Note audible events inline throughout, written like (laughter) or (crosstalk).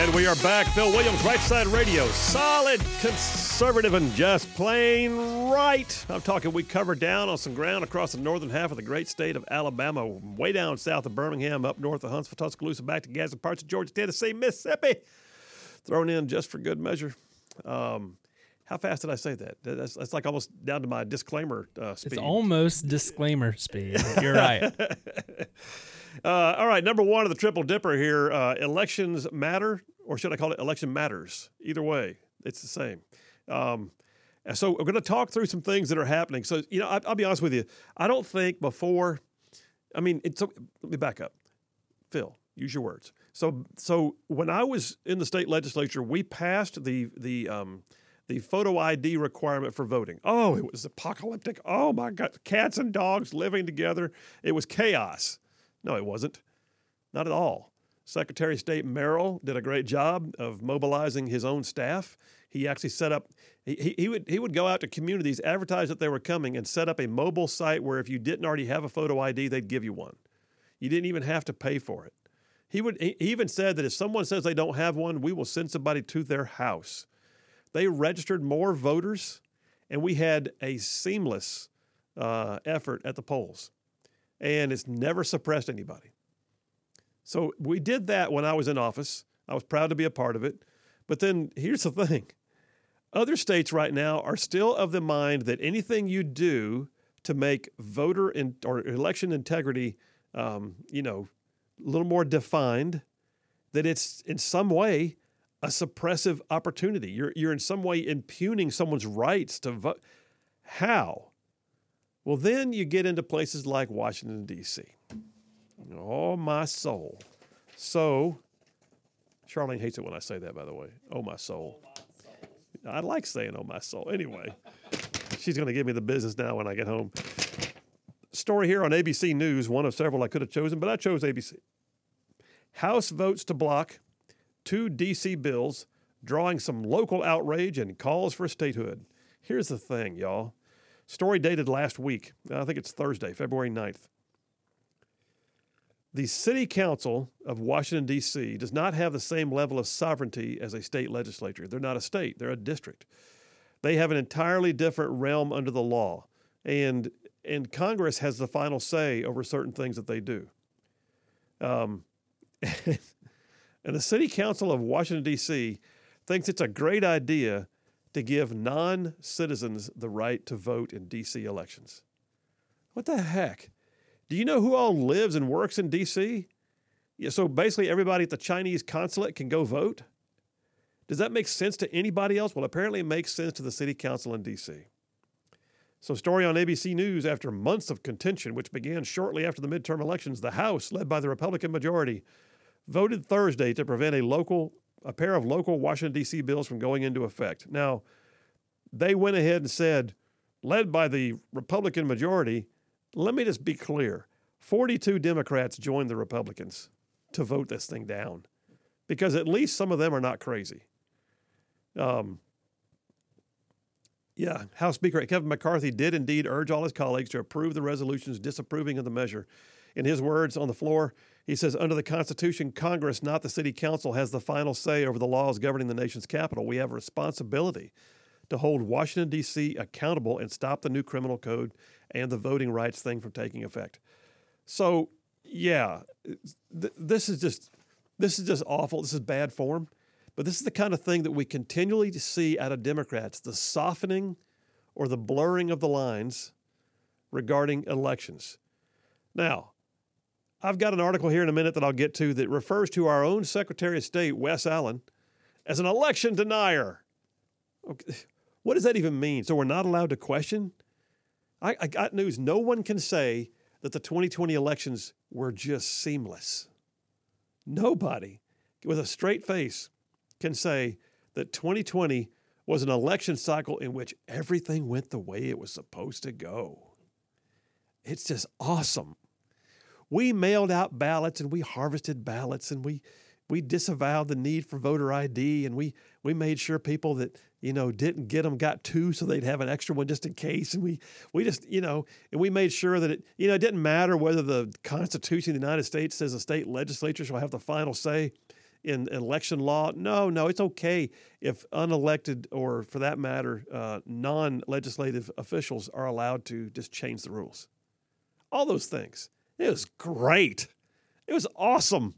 And we are back. Phil Williams, Right Side Radio. Solid, conservative, and just plain right. I'm talking we cover down on some ground across the northern half of the great state of Alabama, way down south of Birmingham, up north of Huntsville, Tuscaloosa, back to Gadsden, parts of Georgia, Tennessee, Mississippi. Thrown in just for good measure. Um, how fast did I say that? That's, that's like almost down to my disclaimer uh, speed. It's almost disclaimer speed. You're right. (laughs) Uh, all right, number one of the triple dipper here. Uh, elections matter, or should I call it election matters? Either way, it's the same. Um, so we're going to talk through some things that are happening. So you know, I, will be honest with you. I don't think before. I mean, it's. Let me back up. Phil, use your words. So so when I was in the state legislature, we passed the the um, the photo ID requirement for voting. Oh, it was apocalyptic. Oh my God, cats and dogs living together. It was chaos. No, it wasn't. Not at all. Secretary of State Merrill did a great job of mobilizing his own staff. He actually set up, he, he, would, he would go out to communities, advertise that they were coming, and set up a mobile site where if you didn't already have a photo ID, they'd give you one. You didn't even have to pay for it. He, would, he even said that if someone says they don't have one, we will send somebody to their house. They registered more voters, and we had a seamless uh, effort at the polls and it's never suppressed anybody. So we did that when I was in office. I was proud to be a part of it. But then here's the thing other states right now are still of the mind that anything you do to make voter in, or election integrity, um, you know, a little more defined, that it's in some way a suppressive opportunity. You're, you're in some way impugning someone's rights to vote. How? Well, then you get into places like Washington, D.C. Oh, my soul. So, Charlene hates it when I say that, by the way. Oh, my soul. Oh, I like saying oh, my soul. Anyway, she's going to give me the business now when I get home. Story here on ABC News, one of several I could have chosen, but I chose ABC. House votes to block two D.C. bills, drawing some local outrage and calls for statehood. Here's the thing, y'all. Story dated last week. I think it's Thursday, February 9th. The City Council of Washington, D.C. does not have the same level of sovereignty as a state legislature. They're not a state, they're a district. They have an entirely different realm under the law. And, and Congress has the final say over certain things that they do. Um, (laughs) and the City Council of Washington, D.C. thinks it's a great idea to give non citizens the right to vote in D.C. elections. What the heck? Do you know who all lives and works in D.C.? Yeah, so basically, everybody at the Chinese consulate can go vote? Does that make sense to anybody else? Well, apparently, it makes sense to the city council in D.C. So, story on ABC News after months of contention, which began shortly after the midterm elections, the House, led by the Republican majority, voted Thursday to prevent a local a pair of local Washington, D.C. bills from going into effect. Now, they went ahead and said, led by the Republican majority, let me just be clear 42 Democrats joined the Republicans to vote this thing down because at least some of them are not crazy. Um, yeah, House Speaker Kevin McCarthy did indeed urge all his colleagues to approve the resolutions disapproving of the measure. In his words on the floor, he says, under the Constitution, Congress, not the City Council, has the final say over the laws governing the nation's capital. We have a responsibility to hold Washington, D.C. accountable and stop the new criminal code and the voting rights thing from taking effect. So, yeah, th- this is just this is just awful. This is bad form. But this is the kind of thing that we continually see out of Democrats the softening or the blurring of the lines regarding elections. Now, I've got an article here in a minute that I'll get to that refers to our own Secretary of State, Wes Allen, as an election denier. Okay. What does that even mean? So we're not allowed to question? I, I got news. No one can say that the 2020 elections were just seamless. Nobody with a straight face can say that 2020 was an election cycle in which everything went the way it was supposed to go. It's just awesome we mailed out ballots and we harvested ballots and we we disavowed the need for voter ID and we we made sure people that you know didn't get them got two so they'd have an extra one just in case and we we just you know and we made sure that it you know it didn't matter whether the Constitution of the United States says the state legislature shall have the final say in election law. No, no, it's okay if unelected or, for that matter, uh, non legislative officials are allowed to just change the rules. All those things. It was great. It was awesome.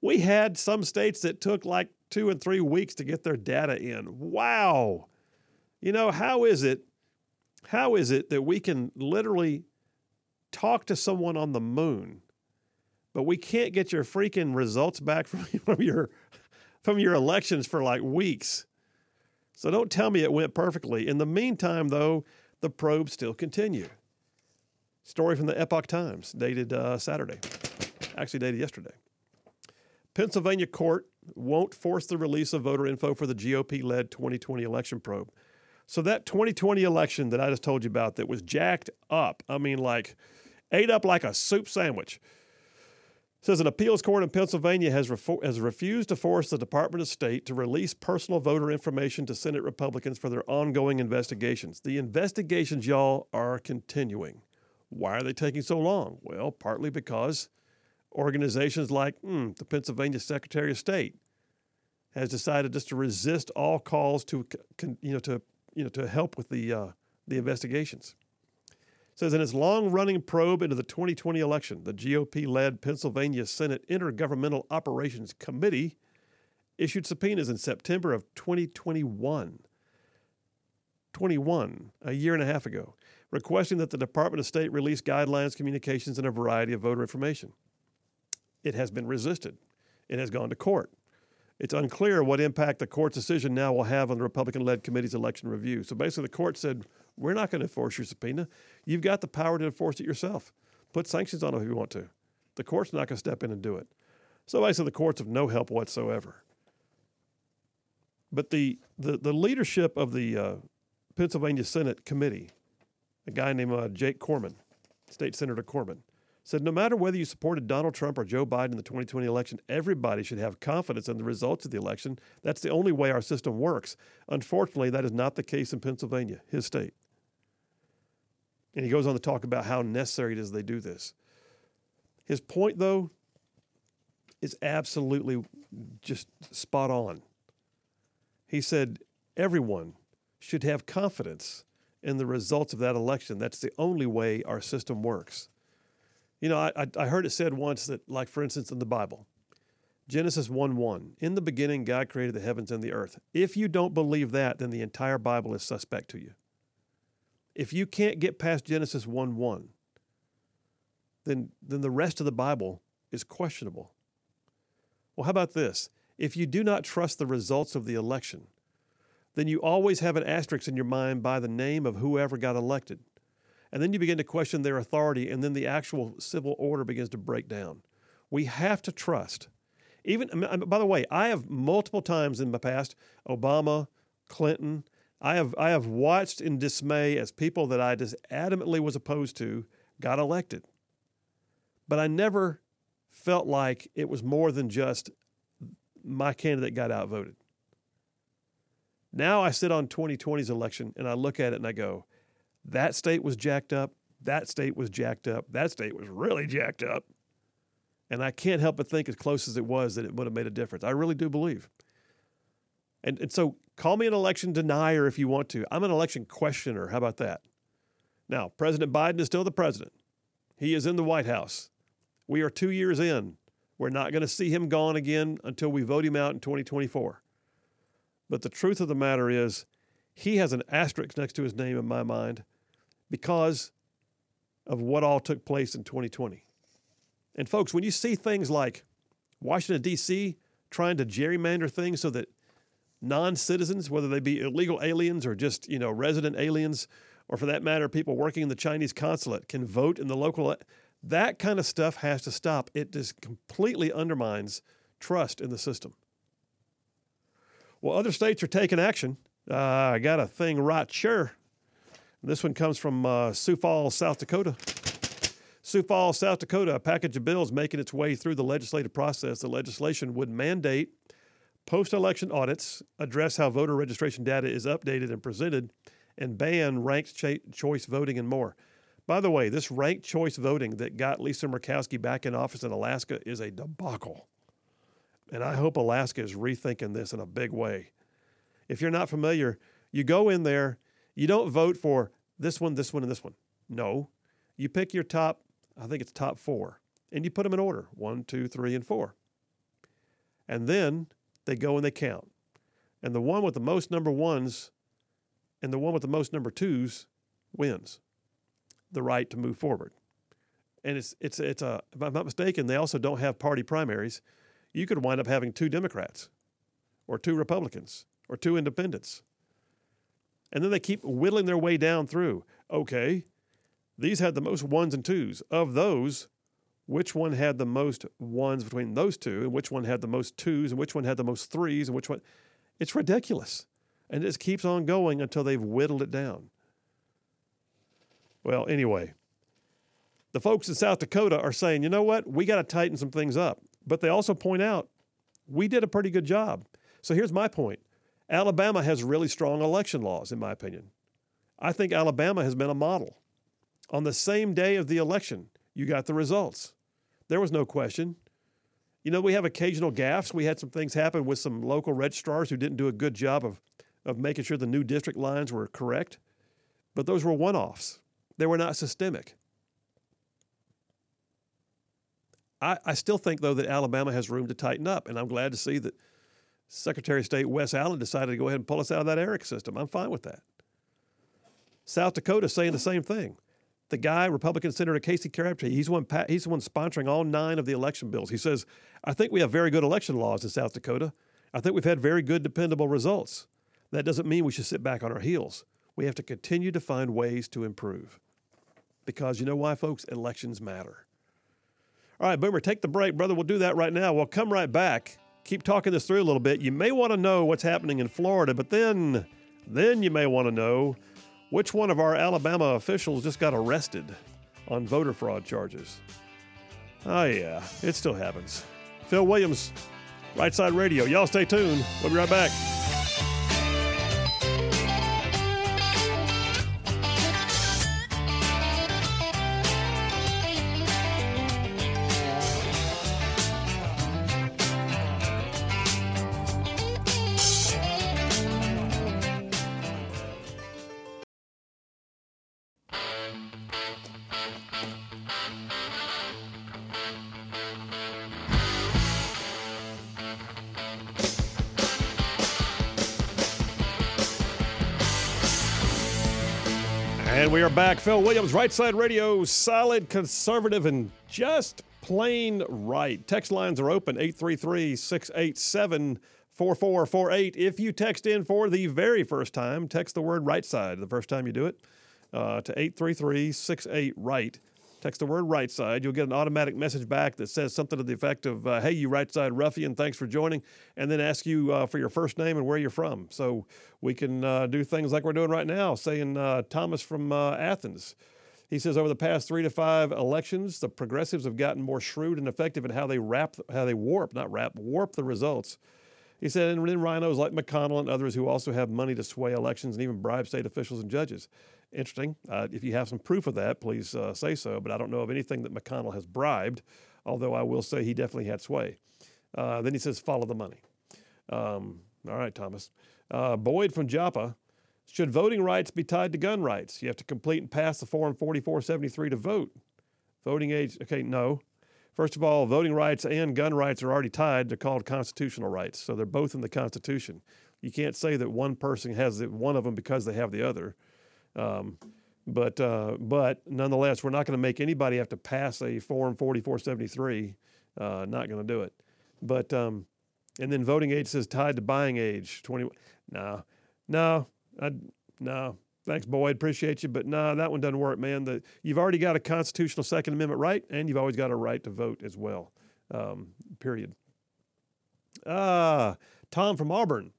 We had some states that took like two and three weeks to get their data in. Wow. You know, how is it? How is it that we can literally talk to someone on the moon but we can't get your freaking results back (laughs) from, from your from your elections for like weeks. So don't tell me it went perfectly. In the meantime, though, the probes still continue. Story from the Epoch Times, dated uh, Saturday, actually dated yesterday. Pennsylvania court won't force the release of voter info for the GOP led 2020 election probe. So, that 2020 election that I just told you about that was jacked up, I mean, like ate up like a soup sandwich says an appeals court in Pennsylvania has, refo- has refused to force the Department of State to release personal voter information to Senate Republicans for their ongoing investigations. The investigations, y'all, are continuing. Why are they taking so long? Well, partly because organizations like mm, the Pennsylvania Secretary of State has decided just to resist all calls to you know to you know to help with the uh, the investigations says in its long running probe into the 2020 election, the GOP led Pennsylvania Senate Intergovernmental Operations Committee issued subpoenas in September of 2021. 21, a year and a half ago, requesting that the Department of State release guidelines, communications, and a variety of voter information. It has been resisted. It has gone to court. It's unclear what impact the court's decision now will have on the Republican led committee's election review. So basically, the court said, we're not going to enforce your subpoena. You've got the power to enforce it yourself. Put sanctions on them if you want to. The court's not going to step in and do it. So basically, the court's of no help whatsoever. But the, the, the leadership of the uh, Pennsylvania Senate committee, a guy named uh, Jake Corman, State Senator Corman, said no matter whether you supported Donald Trump or Joe Biden in the 2020 election, everybody should have confidence in the results of the election. That's the only way our system works. Unfortunately, that is not the case in Pennsylvania, his state. And he goes on to talk about how necessary it is they do this. His point, though, is absolutely just spot on. He said everyone should have confidence in the results of that election. That's the only way our system works. You know, I, I heard it said once that, like, for instance, in the Bible, Genesis 1 1, in the beginning, God created the heavens and the earth. If you don't believe that, then the entire Bible is suspect to you. If you can't get past Genesis 1 1, then, then the rest of the Bible is questionable. Well, how about this? If you do not trust the results of the election, then you always have an asterisk in your mind by the name of whoever got elected. And then you begin to question their authority, and then the actual civil order begins to break down. We have to trust. Even by the way, I have multiple times in the past, Obama, Clinton, I have I have watched in dismay as people that I just adamantly was opposed to got elected. But I never felt like it was more than just my candidate got outvoted. Now I sit on 2020's election and I look at it and I go, that state was jacked up, that state was jacked up, that state was really jacked up. And I can't help but think, as close as it was, that it would have made a difference. I really do believe. And, and so call me an election denier if you want to. I'm an election questioner. How about that? Now, President Biden is still the president. He is in the White House. We are two years in. We're not going to see him gone again until we vote him out in 2024. But the truth of the matter is, he has an asterisk next to his name in my mind because of what all took place in 2020. And folks, when you see things like Washington, D.C. trying to gerrymander things so that non-citizens, whether they be illegal aliens or just you know resident aliens, or for that matter, people working in the Chinese consulate can vote in the local. That kind of stuff has to stop. It just completely undermines trust in the system. Well, other states are taking action. Uh, I got a thing right sure. This one comes from uh, Sioux Falls, South Dakota. Sioux Falls, South Dakota, a package of bills making its way through the legislative process. The legislation would mandate post election audits, address how voter registration data is updated and presented, and ban ranked choice voting and more. By the way, this ranked choice voting that got Lisa Murkowski back in office in Alaska is a debacle. And I hope Alaska is rethinking this in a big way. If you're not familiar, you go in there, you don't vote for this one, this one, and this one. No, you pick your top, I think it's top four, and you put them in order one, two, three, and four. And then they go and they count. And the one with the most number ones and the one with the most number twos wins the right to move forward. And it's, it's, it's a, if I'm not mistaken, they also don't have party primaries. You could wind up having two Democrats or two Republicans or two independents. And then they keep whittling their way down through. Okay, these had the most ones and twos. Of those, which one had the most ones between those two, and which one had the most twos, and which one had the most threes, and which one? It's ridiculous. And it just keeps on going until they've whittled it down. Well, anyway, the folks in South Dakota are saying, you know what, we got to tighten some things up. But they also point out we did a pretty good job. So here's my point Alabama has really strong election laws, in my opinion. I think Alabama has been a model. On the same day of the election, you got the results. There was no question. You know, we have occasional gaffes. We had some things happen with some local registrars who didn't do a good job of, of making sure the new district lines were correct. But those were one offs, they were not systemic. I, I still think, though, that Alabama has room to tighten up, and I'm glad to see that Secretary of State Wes Allen decided to go ahead and pull us out of that ERIC system. I'm fine with that. South Dakota saying the same thing. The guy, Republican Senator Casey Crabtree, he's one he's the one sponsoring all nine of the election bills. He says, "I think we have very good election laws in South Dakota. I think we've had very good, dependable results. That doesn't mean we should sit back on our heels. We have to continue to find ways to improve, because you know why, folks? Elections matter." All right, Boomer, take the break, brother. We'll do that right now. We'll come right back. Keep talking this through a little bit. You may want to know what's happening in Florida, but then, then you may want to know which one of our Alabama officials just got arrested on voter fraud charges. Oh yeah, it still happens. Phil Williams, Right Side Radio. Y'all stay tuned. We'll be right back. And we are back. Phil Williams, Right Side Radio, solid, conservative, and just plain right. Text lines are open 833 687 4448. If you text in for the very first time, text the word right side the first time you do it uh, to 833 68 right. Text the word right side. You'll get an automatic message back that says something to the effect of, uh, Hey, you right side ruffian, thanks for joining, and then ask you uh, for your first name and where you're from. So we can uh, do things like we're doing right now, saying uh, Thomas from uh, Athens. He says over the past three to five elections, the progressives have gotten more shrewd and effective in how they wrap, how they warp, not wrap, warp the results. He said, and then rhinos like McConnell and others who also have money to sway elections and even bribe state officials and judges. Interesting. Uh, if you have some proof of that, please uh, say so. But I don't know of anything that McConnell has bribed, although I will say he definitely had sway. Uh, then he says, follow the money. Um, all right, Thomas. Uh, Boyd from Joppa. Should voting rights be tied to gun rights? You have to complete and pass the Form 4473 to vote. Voting age, okay, no. First of all, voting rights and gun rights are already tied. They're called constitutional rights. So they're both in the Constitution. You can't say that one person has one of them because they have the other. Um, but uh, but nonetheless, we're not going to make anybody have to pass a Form 4473. Uh, not going to do it. But um, and then voting age says tied to buying age 20. No, no, I, no. Thanks, Boyd. Appreciate you, but no, that one doesn't work, man. The, you've already got a constitutional Second Amendment right, and you've always got a right to vote as well. Um, period. Ah, Tom from Auburn.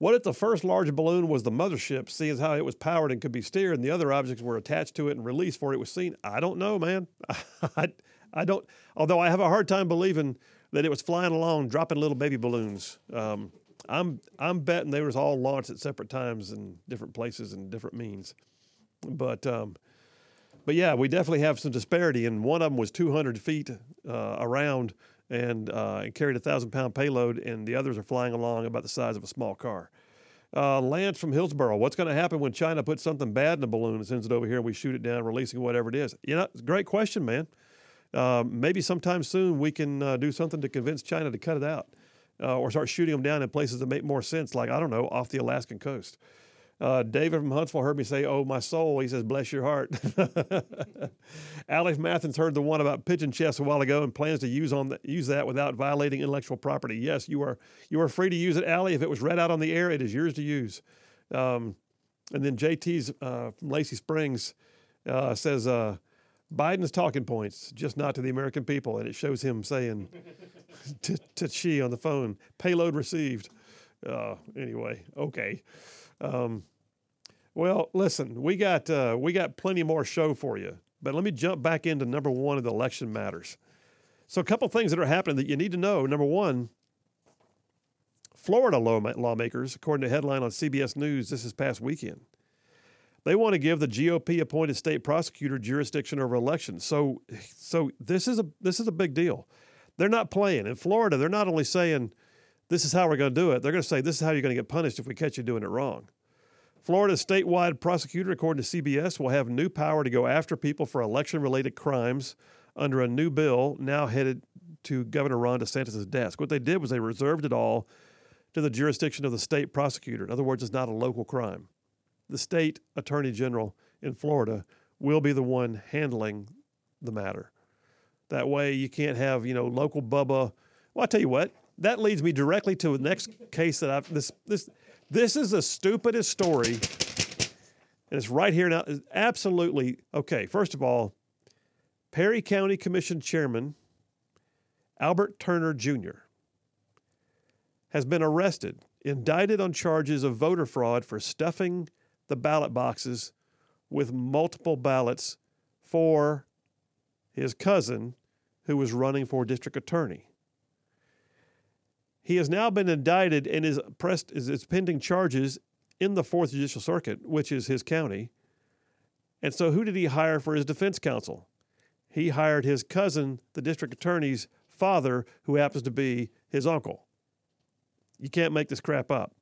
What if the first large balloon was the mothership, seeing how it was powered and could be steered, and the other objects were attached to it and released before it was seen? I don't know, man. (laughs) I, I don't. Although I have a hard time believing that it was flying along, dropping little baby balloons. Um, I'm I'm betting they was all launched at separate times and different places and different means. But um, but yeah, we definitely have some disparity, and one of them was 200 feet uh, around and, uh, carried a thousand pound payload, and the others are flying along about the size of a small car. Uh, Lance from Hillsboro, what's going to happen when China puts something bad in a balloon and sends it over here and we shoot it down, releasing whatever it is? You know, great question, man. Uh, maybe sometime soon we can uh, do something to convince China to cut it out uh, or start shooting them down in places that make more sense, like, I don't know, off the Alaskan coast. Uh, David from Huntsville heard me say, "Oh, my soul." He says, "Bless your heart." (laughs) Alex Mathens heard the one about pigeon chess a while ago and plans to use on the, use that without violating intellectual property. Yes, you are you are free to use it, Allie. If it was read out on the air, it is yours to use. Um, and then JT's uh, from Lacey Springs uh, says uh, Biden's talking points, just not to the American people, and it shows him saying (laughs) to, to on the phone, "Payload received." Uh, anyway, okay. Um, well, listen, we got uh, we got plenty more show for you, but let me jump back into number one of the election matters. So, a couple things that are happening that you need to know. Number one, Florida law- lawmakers, according to a headline on CBS News this is past weekend, they want to give the GOP appointed state prosecutor jurisdiction over elections. So, so this is a this is a big deal. They're not playing in Florida. They're not only saying this is how we're going to do it. They're going to say this is how you're going to get punished if we catch you doing it wrong. Florida's statewide prosecutor, according to CBS, will have new power to go after people for election related crimes under a new bill now headed to Governor Ron DeSantis' desk. What they did was they reserved it all to the jurisdiction of the state prosecutor. In other words, it's not a local crime. The state attorney general in Florida will be the one handling the matter. That way, you can't have, you know, local Bubba. Well, I tell you what, that leads me directly to the next case that I've this this this is the stupidest story, and it's right here now. Absolutely okay. First of all, Perry County Commission Chairman Albert Turner Jr. has been arrested, indicted on charges of voter fraud for stuffing the ballot boxes with multiple ballots for his cousin who was running for district attorney. He has now been indicted and is pressed is, is pending charges in the Fourth Judicial Circuit, which is his county. And so, who did he hire for his defense counsel? He hired his cousin, the district attorney's father, who happens to be his uncle. You can't make this crap up.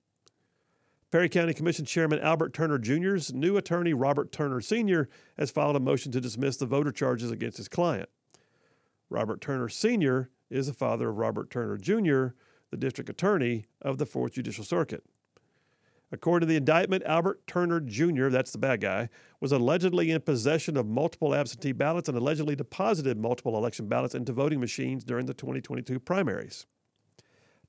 Perry County Commission Chairman Albert Turner Jr.'s new attorney, Robert Turner Sr., has filed a motion to dismiss the voter charges against his client. Robert Turner Sr. is the father of Robert Turner Jr., the district attorney of the Fourth Judicial Circuit. According to the indictment, Albert Turner Jr., that's the bad guy, was allegedly in possession of multiple absentee ballots and allegedly deposited multiple election ballots into voting machines during the 2022 primaries.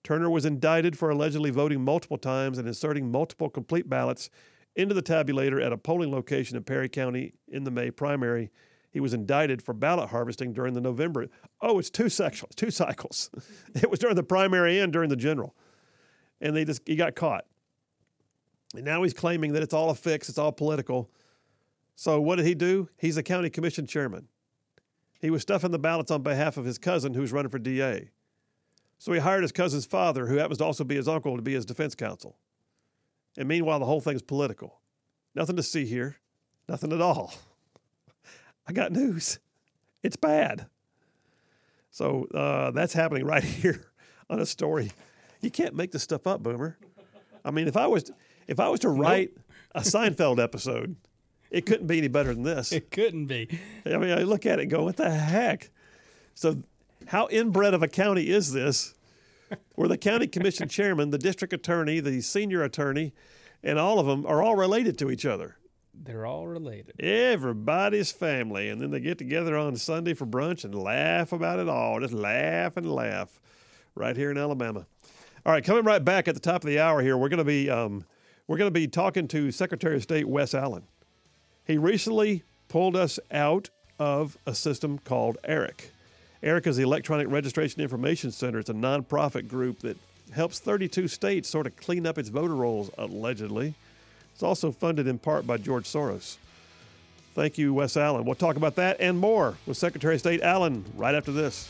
Turner was indicted for allegedly voting multiple times and inserting multiple complete ballots into the tabulator at a polling location in Perry County in the May primary. He was indicted for ballot harvesting during the November. Oh, it's two cycles. Two cycles. (laughs) it was during the primary and during the general, and they just he got caught. And now he's claiming that it's all a fix. It's all political. So what did he do? He's a county commission chairman. He was stuffing the ballots on behalf of his cousin who's running for DA. So he hired his cousin's father, who happens to also be his uncle, to be his defense counsel. And meanwhile, the whole thing's political. Nothing to see here. Nothing at all. I got news. It's bad. So uh, that's happening right (laughs) here on a story. You can't make this stuff up, Boomer. I mean, if I was if I was to write nope. a Seinfeld episode, it couldn't be any better than this. It couldn't be. I mean, I look at it and go, "What the heck?" So, how inbred of a county is this? Where the county commission chairman, the district attorney, the senior attorney, and all of them are all related to each other. They're all related. Everybody's family. And then they get together on Sunday for brunch and laugh about it all. Just laugh and laugh right here in Alabama. All right, coming right back at the top of the hour here, we're going to be um, we're going to be talking to Secretary of State Wes Allen. He recently pulled us out of a system called ERIC. ERIC is the Electronic Registration Information Center. It's a nonprofit group that helps 32 states sort of clean up its voter rolls, allegedly. It's also funded in part by George Soros. Thank you, Wes Allen. We'll talk about that and more with Secretary of State Allen right after this.